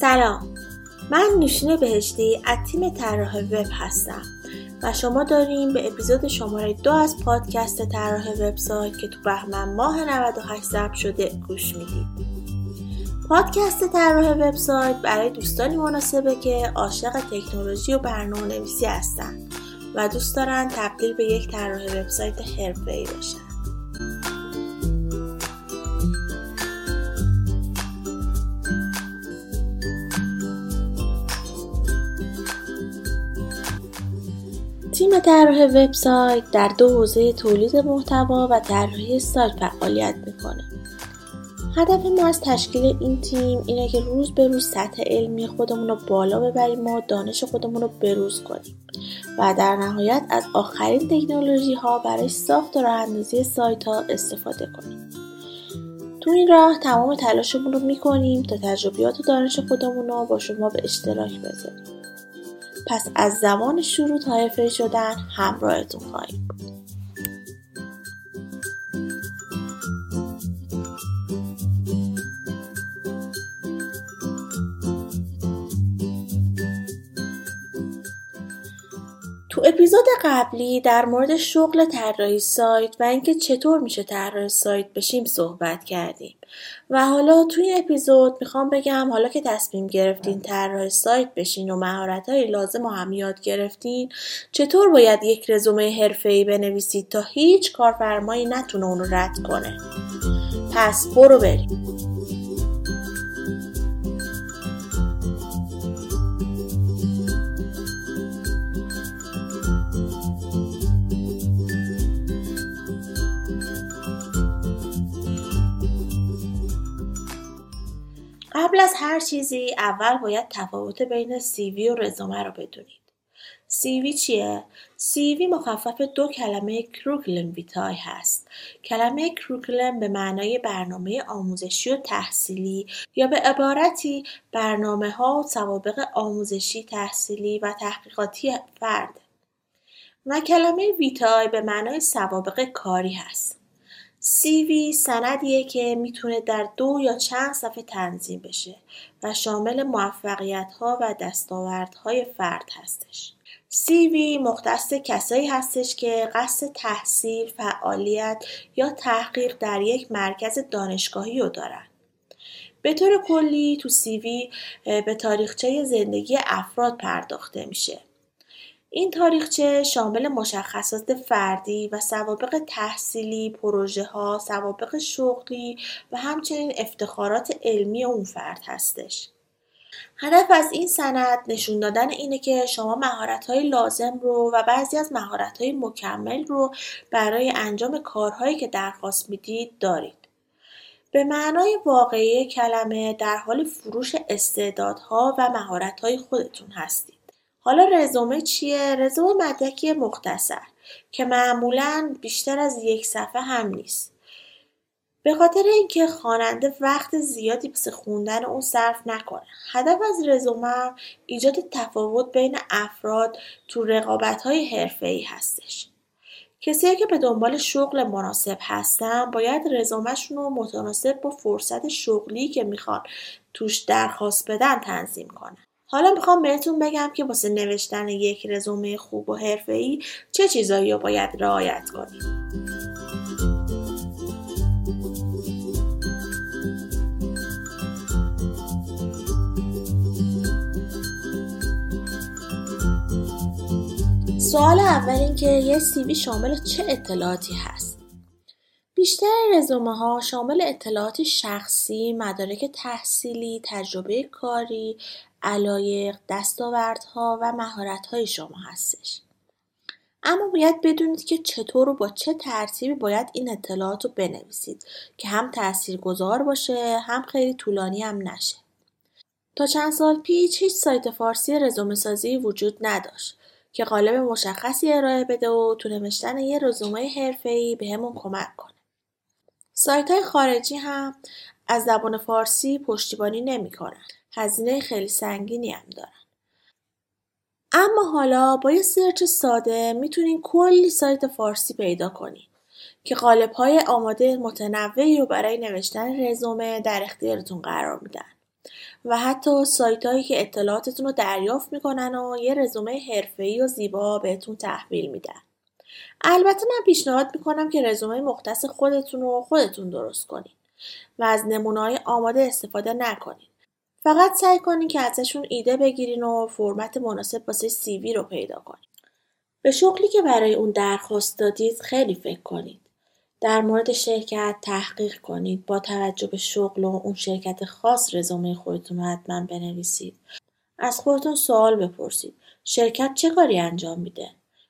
سلام. من نوشین بهشتی از تیم طراح وب هستم و شما داریم به اپیزود شماره دو از پادکست طراح وبسایت که تو بهمن ماه 98 ضبط شده گوش می‌دید. پادکست طراح وبسایت برای دوستانی مناسبه که عاشق تکنولوژی و برنامه نویسی هستند و دوست دارن تبدیل به یک طراح وبسایت حرفه‌ای بشن. طراح وبسایت در دو حوزه تولید محتوا و طراحی سایت فعالیت می‌کنه. هدف ما از تشکیل این تیم اینه که روز به روز سطح علمی خودمون رو بالا ببریم و دانش خودمون رو بروز کنیم و در نهایت از آخرین تکنولوژی ها برای ساخت و راه اندازی سایت ها استفاده کنیم. تو این راه تمام تلاشمون رو می‌کنیم تا تجربیات و دانش خودمون رو با شما به اشتراک بذاریم. پس از زمان شروع تا شدن همراهتون خواهیم بود. تو اپیزود قبلی در مورد شغل طراحی سایت و اینکه چطور میشه طراح سایت بشیم صحبت کردیم. و حالا توی این اپیزود می‌خوام بگم حالا که تصمیم گرفتین طراح سایت بشین و مهارت های لازم و هم یاد گرفتین چطور باید یک رزومه حرفه‌ای بنویسید تا هیچ کارفرمایی نتونه اون رو رد کنه؟ پس برو بریم. قبل از هر چیزی اول باید تفاوت بین سیوی و رزومه رو بدونید. سیوی چیه؟ سیوی مخفف دو کلمه کروکلم ویتای هست. کلمه کروکلم به معنای برنامه آموزشی و تحصیلی یا به عبارتی برنامه ها و سوابق آموزشی تحصیلی و تحقیقاتی فرد. و کلمه ویتای به معنای سوابق کاری هست. CV سندیه که می‌تونه در دو یا چند صفحه تنظیم بشه و شامل موفقیت ها و دستاوردهای فرد هستش. CV مختص کسایی هستش که قصد تحصیل، فعالیت یا تحقیق در یک مرکز دانشگاهی رو دارن. به طور کلی تو CV به تاریخچه زندگی افراد پرداخته میشه. این تاریخچه شامل مشخصات فردی و سوابق تحصیلی، پروژه ها، سوابق شغلی و همچنین افتخارات علمی اون فرد هستش. هدف از این سند نشون دادن اینه که شما مهارت های لازم رو و بعضی از مهارت های مکمل رو برای انجام کارهایی که درخواست می‌دید دارید. به معنای واقعی کلمه در حال فروش استعدادها و مهارت های خودتون هستید. حالا رزومه چیه؟ رزومه مدرکی مختصر که معمولا بیشتر از یک صفحه هم نیست. به خاطر اینکه خواننده وقت زیادی پس خوندن اون صرف نکنه. هدف از رزومه ایجاد تفاوت بین افراد تو رقابت های حرفه هستش. کسایی که به دنبال شغل مناسب هستن باید رزومهشون رو متناسب با فرصت شغلی که می‌خوان توش درخواست بدن تنظیم کنن. حالا می‌خوام بهتون بگم که واسه نوشتن یک رزومه خوب و حرفه‌ای چه چیزایی رو باید رعایت کنید. سوال اول این که یه سیوی شامل چه اطلاعاتی هست بیشتر رزومه ها شامل اطلاعات شخصی، مدارک تحصیلی، تجربه کاری، علایق، دستاوردها و مهارت‌های شما هستش. اما باید بدونید که چطور و با چه ترتیبی باید این اطلاعات رو بنویسید که هم گذار باشه هم خیلی طولانی هم نشه. تا چند سال پیش هیچ سایت فارسی رزومه سازی وجود نداشت که قالب مشخصی ارائه بده و تو نوشتن یه رزومه حرفه‌ای بهمون کمک کنه. سایت های خارجی هم از زبان فارسی پشتیبانی نمی‌کنن. هزینه خیلی سنگینی هم دارن. اما حالا با یه سرچ ساده می‌تونین کلی سایت فارسی پیدا کنین که قالب های آماده متنوعی رو برای نوشتن رزومه در اختیارتون قرار میدن. و حتی سایت هایی که اطلاعاتتون رو دریافت می‌کنن و یه رزومه حرفه‌ای و زیبا بهتون تحویل میدن. البته من پیشنهاد می‌کنم که رزومه مختص خودتون رو خودتون درست کنید و از های آماده استفاده نکنید. فقط سعی کنین که ازشون ایده بگیرین و فرمت مناسب واسه سیوی رو پیدا کنید. به شغلی که برای اون درخواست دادید خیلی فکر کنید. در مورد شرکت تحقیق کنید با توجه به شغل و اون شرکت خاص رزومه خودتون رو حتما بنویسید از خودتون سوال بپرسید شرکت چه کاری انجام میده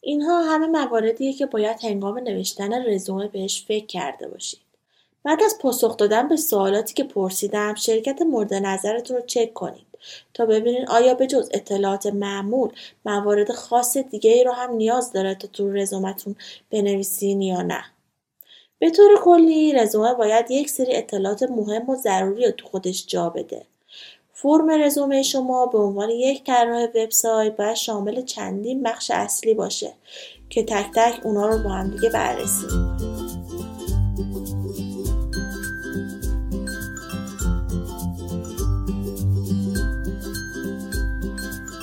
اینها همه مواردیه که باید هنگام نوشتن رزومه بهش فکر کرده باشید. بعد از پاسخ دادن به سوالاتی که پرسیدم شرکت مورد نظرتون رو چک کنید تا ببینید آیا به جز اطلاعات معمول موارد خاص دیگه ای رو هم نیاز داره تا تو رزومتون بنویسین یا نه. به طور کلی رزومه باید یک سری اطلاعات مهم و ضروری رو تو خودش جا بده. فرم رزومه شما به عنوان یک طراح وبسایت باید شامل چندین بخش اصلی باشه که تک تک اونا رو با هم دیگه بررسی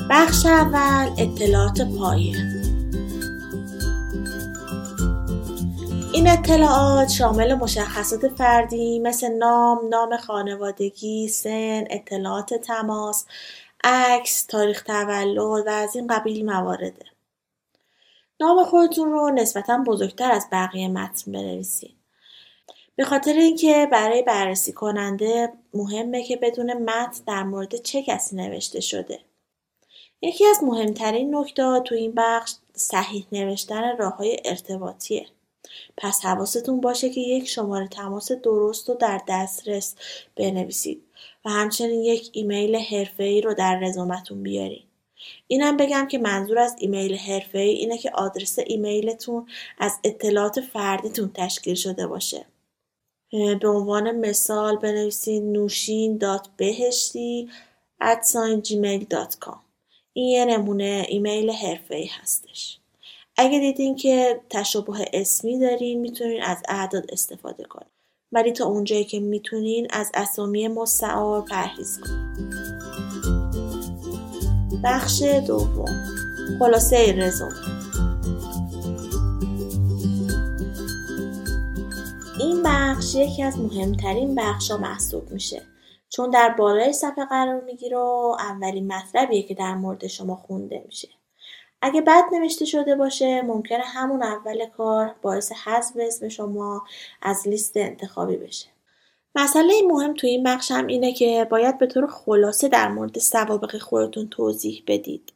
بخش اول اطلاعات پایه. این اطلاعات شامل مشخصات فردی مثل نام، نام خانوادگی، سن، اطلاعات تماس، عکس، تاریخ تولد و از این قبیل موارده. نام خودتون رو نسبتا بزرگتر از بقیه متن بنویسید. به خاطر اینکه برای بررسی کننده مهمه که بدون متن در مورد چه کسی نوشته شده. یکی از مهمترین نکته تو این بخش صحیح نوشتن راه های ارتباطیه. پس حواستون باشه که یک شماره تماس درست و در دسترس بنویسید و همچنین یک ایمیل حرفه‌ای رو در رزومتون بیارین. اینم بگم که منظور از ایمیل حرفه‌ای اینه که آدرس ایمیلتون از اطلاعات فردیتون تشکیل شده باشه. به عنوان مثال بنویسید نوشین dot بهشتی این یه نمونه ایمیل حرفه‌ای هستش. اگه دیدین که تشابه اسمی دارین می‌تونین از اعداد استفاده کنین. ولی تا اونجایی که می‌تونین از اسامی مستعار پرهیز کنین. بخش دوم خلاصه رزومه این بخش یکی از مهمترین بخش ها محسوب میشه چون در بالای صفحه قرار می‌گیره و اولین مطلبیه که در مورد شما خونده میشه اگه بد نوشته شده باشه ممکنه همون اول کار باعث حذف اسم شما از لیست انتخابی بشه مسئله مهم تو این بخش هم اینه که باید به طور خلاصه در مورد سوابق خودتون توضیح بدید.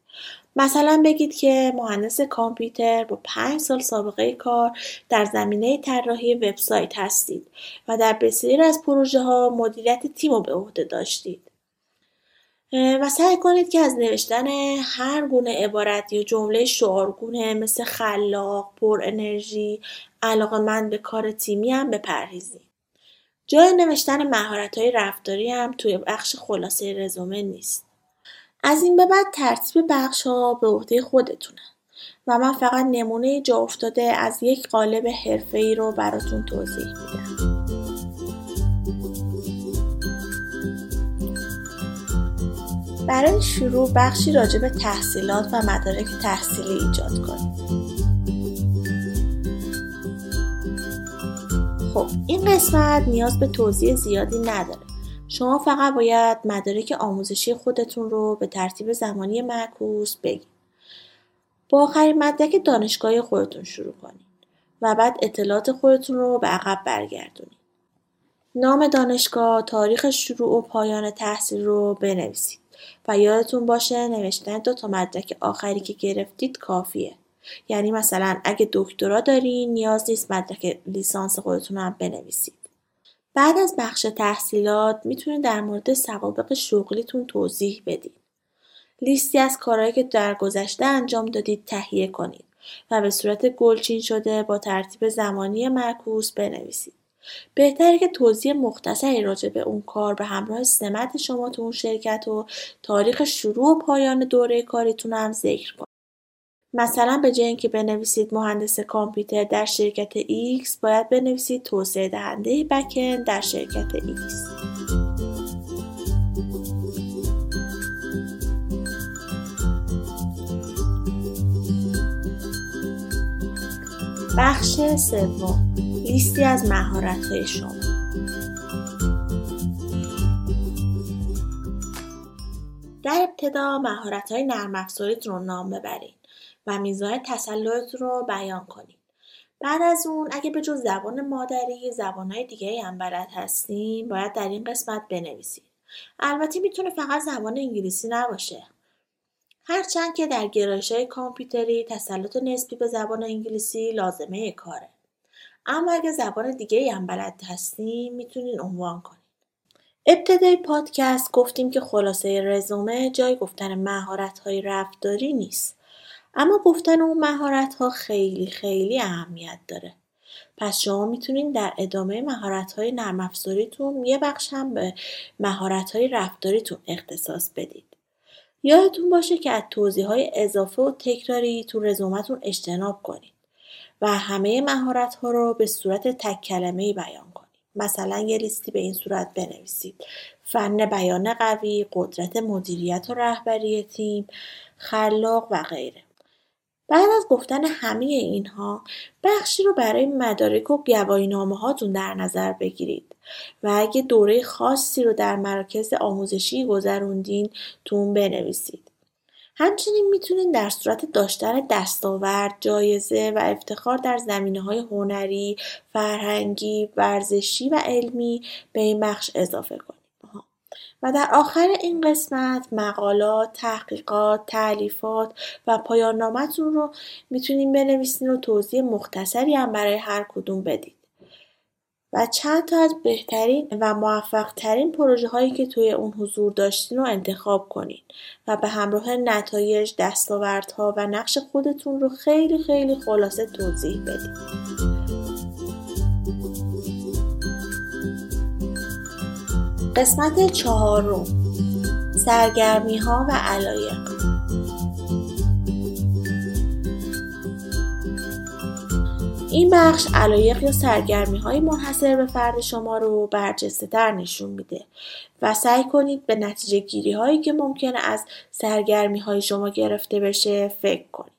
مثلا بگید که مهندس کامپیوتر با پنج سال سابقه کار در زمینه طراحی وبسایت هستید و در بسیاری از پروژه ها مدیریت تیم رو به عهده داشتید. و سعی کنید که از نوشتن هر گونه عبارت یا جمله شعارگونه مثل خلاق، پر انرژی، علاقه من به کار تیمی هم بپرهیزید. جای نوشتن های رفتاری هم توی بخش خلاصه رزومه نیست. از این به بعد ترتیب بخش ها به عهده خودتونه و من فقط نمونه جا افتاده از یک قالب ای رو براتون توضیح میدم. برای شروع بخشی راجع به تحصیلات و مدارک تحصیلی ایجاد کنید. خب این قسمت نیاز به توضیح زیادی نداره. شما فقط باید مدارک آموزشی خودتون رو به ترتیب زمانی معکوس بگید. با آخرین مدرک دانشگاهی خودتون شروع کنید و بعد اطلاعات خودتون رو به عقب برگردونید. نام دانشگاه تاریخ شروع و پایان تحصیل رو بنویسید. و یادتون باشه نوشتن دو تا مدرک آخری که گرفتید کافیه یعنی مثلا اگه دکترا دارین نیاز نیست مدرک لیسانس خودتون هم بنویسید. بعد از بخش تحصیلات می‌تونید در مورد سوابق شغلیتون توضیح بدید. لیستی از کارهایی که در گذشته انجام دادید تهیه کنید و به صورت گلچین شده با ترتیب زمانی معکوس بنویسید. بهتره که توضیح مختصری راجع به اون کار به همراه سمت شما تو اون شرکت و تاریخ شروع و پایان دوره کاریتون هم ذکر کنید. مثلا به جای اینکه بنویسید مهندس کامپیوتر در شرکت X باید بنویسید توسعه دهنده بکن در شرکت X. بخش سوم لیستی از مهارت های شما در ابتدا مهارت های نرم افزاریتون رو نام ببرید و میزان تسلط رو بیان کنید. بعد از اون اگه به جز زبان مادری زبانهای دیگه هم بلد هستیم باید در این قسمت بنویسید. البته می‌تونه فقط زبان انگلیسی نباشه. هرچند که در گرایش های کامپیوتری تسلط نسبی به زبان انگلیسی لازمه کاره. اما اگه زبان دیگه هم بلد هستیم می‌تونین عنوان کنید. ابتدای پادکست گفتیم که خلاصه رزومه جای گفتن مهارت های رفتاری نیست اما گفتن اون مهارت ها خیلی خیلی اهمیت داره. پس شما می‌تونین در ادامه مهارت های نرم افزاریتون یه بخش هم به مهارت های رفتاریتون اختصاص بدید. یادتون باشه که از توضیح های اضافه و تکراری تو رزومتون اجتناب کنید و همه مهارت ها رو به صورت تک کلمه بیان کنید. مثلا یه لیستی به این صورت بنویسید. فن بیان قوی، قدرت مدیریت و رهبری تیم، خلاق و غیره. بعد از گفتن همه اینها بخشی رو برای مدارک و گواهینامه هاتون در نظر بگیرید و اگه دوره خاصی رو در مراکز آموزشی گذروندین تو بنویسید. همچنین می‌تونید در صورت داشتن دستاورد، جایزه و افتخار در زمینه های هنری، فرهنگی، ورزشی و علمی به این بخش اضافه کنید. و در آخر این قسمت مقالات، تحقیقات، تعلیفات و پایان نامتون رو می‌تونین بنویسین و توضیح مختصری هم برای هر کدوم بدید. و چند تا از بهترین و موفق ترین پروژه هایی که توی اون حضور داشتین رو انتخاب کنین و به همراه نتایج، دستاوردها و نقش خودتون رو خیلی خیلی خلاصه توضیح بدید. قسمت چهارم سرگرمی ها و علایق این بخش علایق یا سرگرمی های منحصر به فرد شما رو برجسته در نشون میده و سعی کنید به نتیجه گیری هایی که ممکنه از سرگرمی های شما گرفته بشه فکر کنید.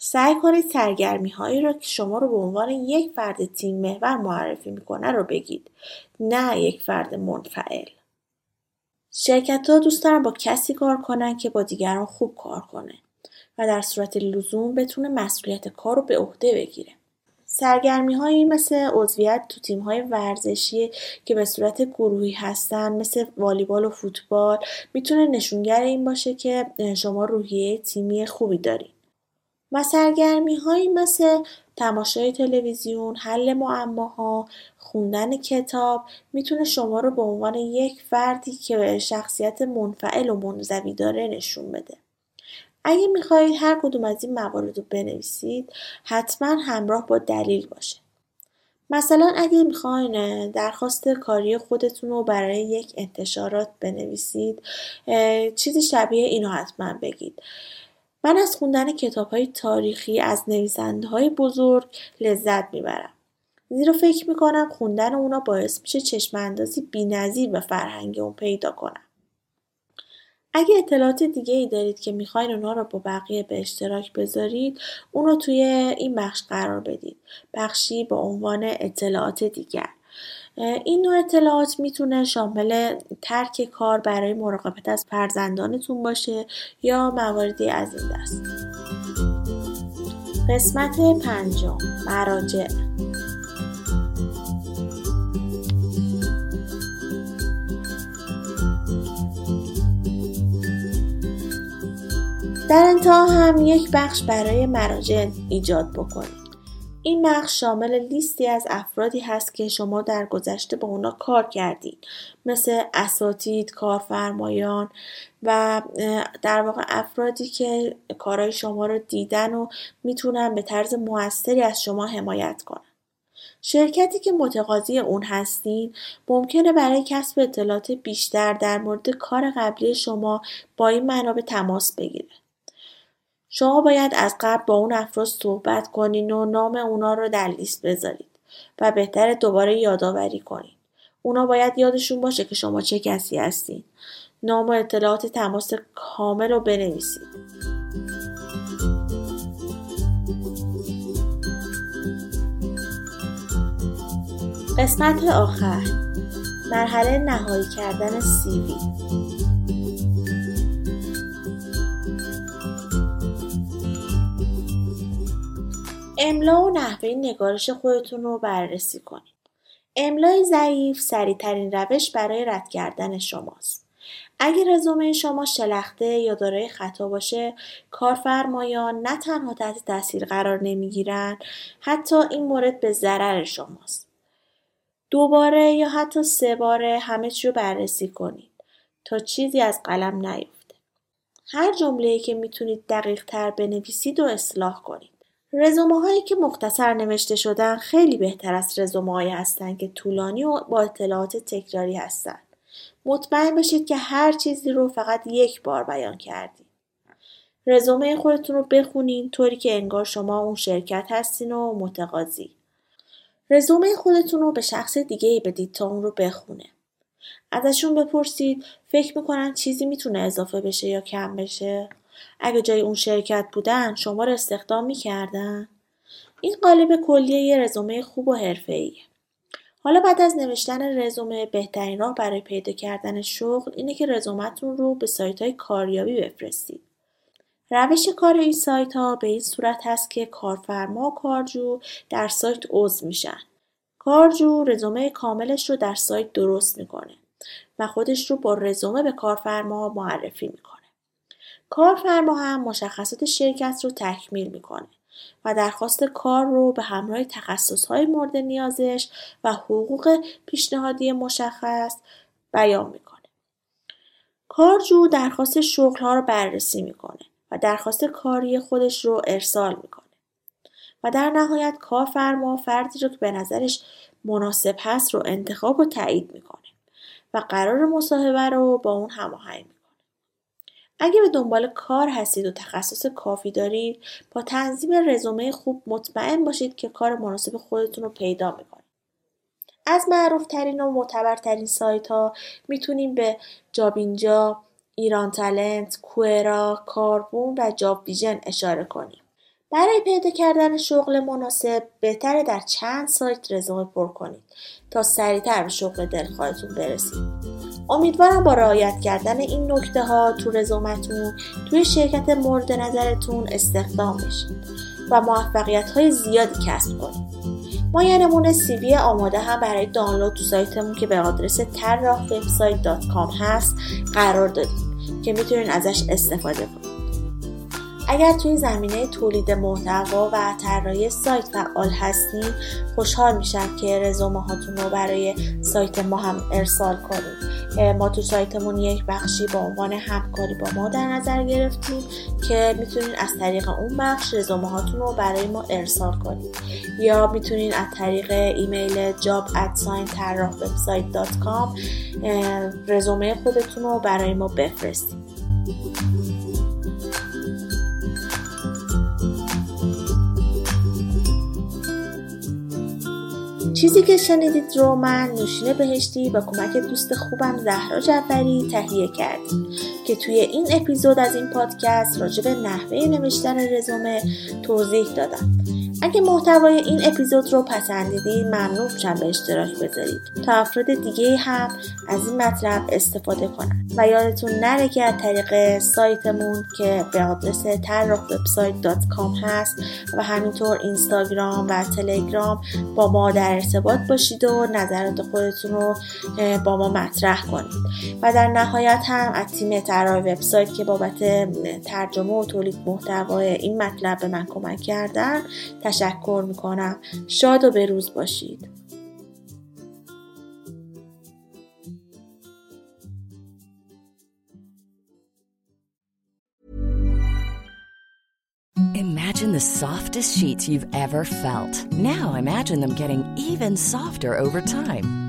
سعی کنید سرگرمی هایی را که شما رو به عنوان یک فرد تیم محور معرفی می‌کنه رو بگید نه یک فرد منفعل. شرکت ها دوست دارن با کسی کار کنن که با دیگران خوب کار کنه و در صورت لزوم بتونه مسئولیت کار رو به عهده بگیره. سرگرمی هایی مثل عضویت تو تیم های ورزشی که به صورت گروهی هستن مثل والیبال و فوتبال می‌تونه نشونگر این باشه که شما روحیه تیمی خوبی دارید. و سرگرمی هایی مثل تماشای تلویزیون، حل معماها، خوندن کتاب می‌تونه شما رو به عنوان یک فردی که شخصیت منفعل و منزوی داره نشون بده. اگه می‌خواهید هر کدوم از این موارد رو بنویسید حتما همراه با دلیل باشه. مثلا اگه می‌خواین درخواست کاری خودتون رو برای یک انتشارات بنویسید چیزی شبیه اینو حتما بگید. من از خوندن کتاب های تاریخی از نویسنده های بزرگ لذت می‌برم. زیرا فکر می‌کنم خوندن اونا باعث میشه چشم اندازی بی به فرهنگ اون پیدا کنم. اگه اطلاعات دیگه ای دارید که می‌خواین اونا رو با بقیه به اشتراک بذارید اونو توی این بخش قرار بدید. بخشی با عنوان اطلاعات دیگر. این نوع اطلاعات می‌تونه شامل ترک کار برای مراقبت از فرزندانتون باشه یا مواردی از این دست. قسمت پنجم مراجع در انتها هم یک بخش برای مراجع ایجاد بکنید. این بخش شامل لیستی از افرادی هست که شما در گذشته با اونا کار کردید مثل اساتید، کارفرمایان و در واقع افرادی که کارهای شما رو دیدن و می‌تونن به طرز موثری از شما حمایت کنن. شرکتی که متقاضی اون هستین ممکنه برای کسب اطلاعات بیشتر در مورد کار قبلی شما با این منابع تماس بگیره. شما باید از قبل با اون افراد صحبت کنین و نام اونا رو در لیست بذارید و بهتر دوباره یادآوری کنین. اونا باید یادشون باشه که شما چه کسی هستین. نام و اطلاعات تماس کامل رو بنویسید. قسمت آخر مرحله نهایی کردن سیوی املا و نحوه نگارش خودتون رو بررسی کنید. املای ضعیف سریعترین روش برای رد کردن شماست. اگر رزومه شما شلخته یا دارای خطا باشه کارفرمایان نه تنها تحت تاثیر قرار نمی‌گیرن حتی این مورد به ضرر شماست دوباره یا حتی سه باره همه چی رو بررسی کنید تا چیزی از قلم نیفته هر جمله که می‌تونید دقیق تر بنویسید و اصلاح کنید رزومه هایی که مختصر نوشته شدن خیلی بهتر از رزومه هایی هستند که طولانی و با اطلاعات تکراری هستند. مطمئن باشید که هر چیزی رو فقط یک بار بیان کردید. رزومه خودتون رو بخونین طوری که انگار شما اون شرکت هستین و متقاضی. رزومه خودتون رو به شخص دیگه ای بدید تا اون رو بخونه. ازشون بپرسید فکر می‌کنن چیزی می‌تونه اضافه بشه یا کم بشه اگه جای اون شرکت بودن شما رو استخدام می‌کردن؟ این قالب کلیه یه رزومه خوب و حرفه‌ایه. حالا بعد از نوشتن رزومه بهترین راه برای پیدا کردن شغل اینه که رزومتون رو به سایت های کاریابی بفرستید. روش کار این سایت ها به این صورت هست که کارفرما و کارجو در سایت عضو میشن. کارجو رزومه کاملش رو در سایت درست می‌کنه. و خودش رو با رزومه به کارفرما معرفی می‌کنه. کارفرما هم مشخصات شرکت رو تکمیل می‌کنه و درخواست کار رو به همراه تخصصهای مورد نیازش و حقوق پیشنهادی مشخص بیان می‌کنه. کارجو درخواست شغل ها رو بررسی می‌کنه و درخواست کاری خودش رو ارسال می‌کنه. و در نهایت کارفرما فردی رو که به نظرش مناسب هست رو انتخاب و تایید می‌کنه و قرار مصاحبه رو با اون هماهنگ می‌کنه. اگه به دنبال کار هستید و تخصص کافی دارید با تنظیم رزومه خوب مطمئن باشید که کار مناسب خودتون رو پیدا می‌کنید. از معروف ترین و معتبرترین سایت ها می‌تونیم به جابینجا، ایران تلنت، کوئرا، کاربون و جاب ویژن اشاره کنیم. برای پیدا کردن شغل مناسب بهتره در چند سایت رزومه پر کنید تا سریعتر به شغل دلخواهتون برسید. امیدوارم با رعایت کردن این نکته ها تو رزومتون توی شرکت مورد نظرتون استخدام بشید و موفقیت های زیادی کسب کنید. ما یه نمونه سیوی آماده هم برای دانلود تو سایتمون که به آدرس طراحwebsite.com هست قرار دادیم که می‌تونین ازش استفاده کنید. اگر توی زمینه تولید محتوا و طراحی سایت فعال هستین خوشحال میشم که رزومه هاتون رو برای سایت ما هم ارسال کنید ما تو سایتمون یک بخشی با عنوان همکاری با ما در نظر گرفتیم که می‌تونین از طریق اون بخش رزومه هاتون رو برای ما ارسال کنید یا می‌تونین از طریق ایمیل job رزومه خودتون رو برای ما بفرستید چیزی که شنیدید رو من نوشین بهشتی با کمک دوست خوبم زهرا جعفری تهیه کردیم که توی این اپیزود از این پادکست راجع به نحوه نوشتن رزومه توضیح دادم. اگه محتوای این اپیزود رو پسندیدین ممنون میشم به اشتراک بذارید. تا افراد دیگه هم از این مطلب استفاده کنن. و یادتون نره که از طریق سایتمون که به آدرس طراح هست و همینطور اینستاگرام و تلگرام با ما در ارتباط باشید و نظرات خودتون رو با ما مطرح کنید. و در نهایت هم از تیم طراح وبسایت که بابت ترجمه و تولید محتوای این مطلب به من کمک کردن تشکر میکنم شاد و بروز باشید Imagine the softest sheets you've ever felt. Now imagine them getting even softer over time.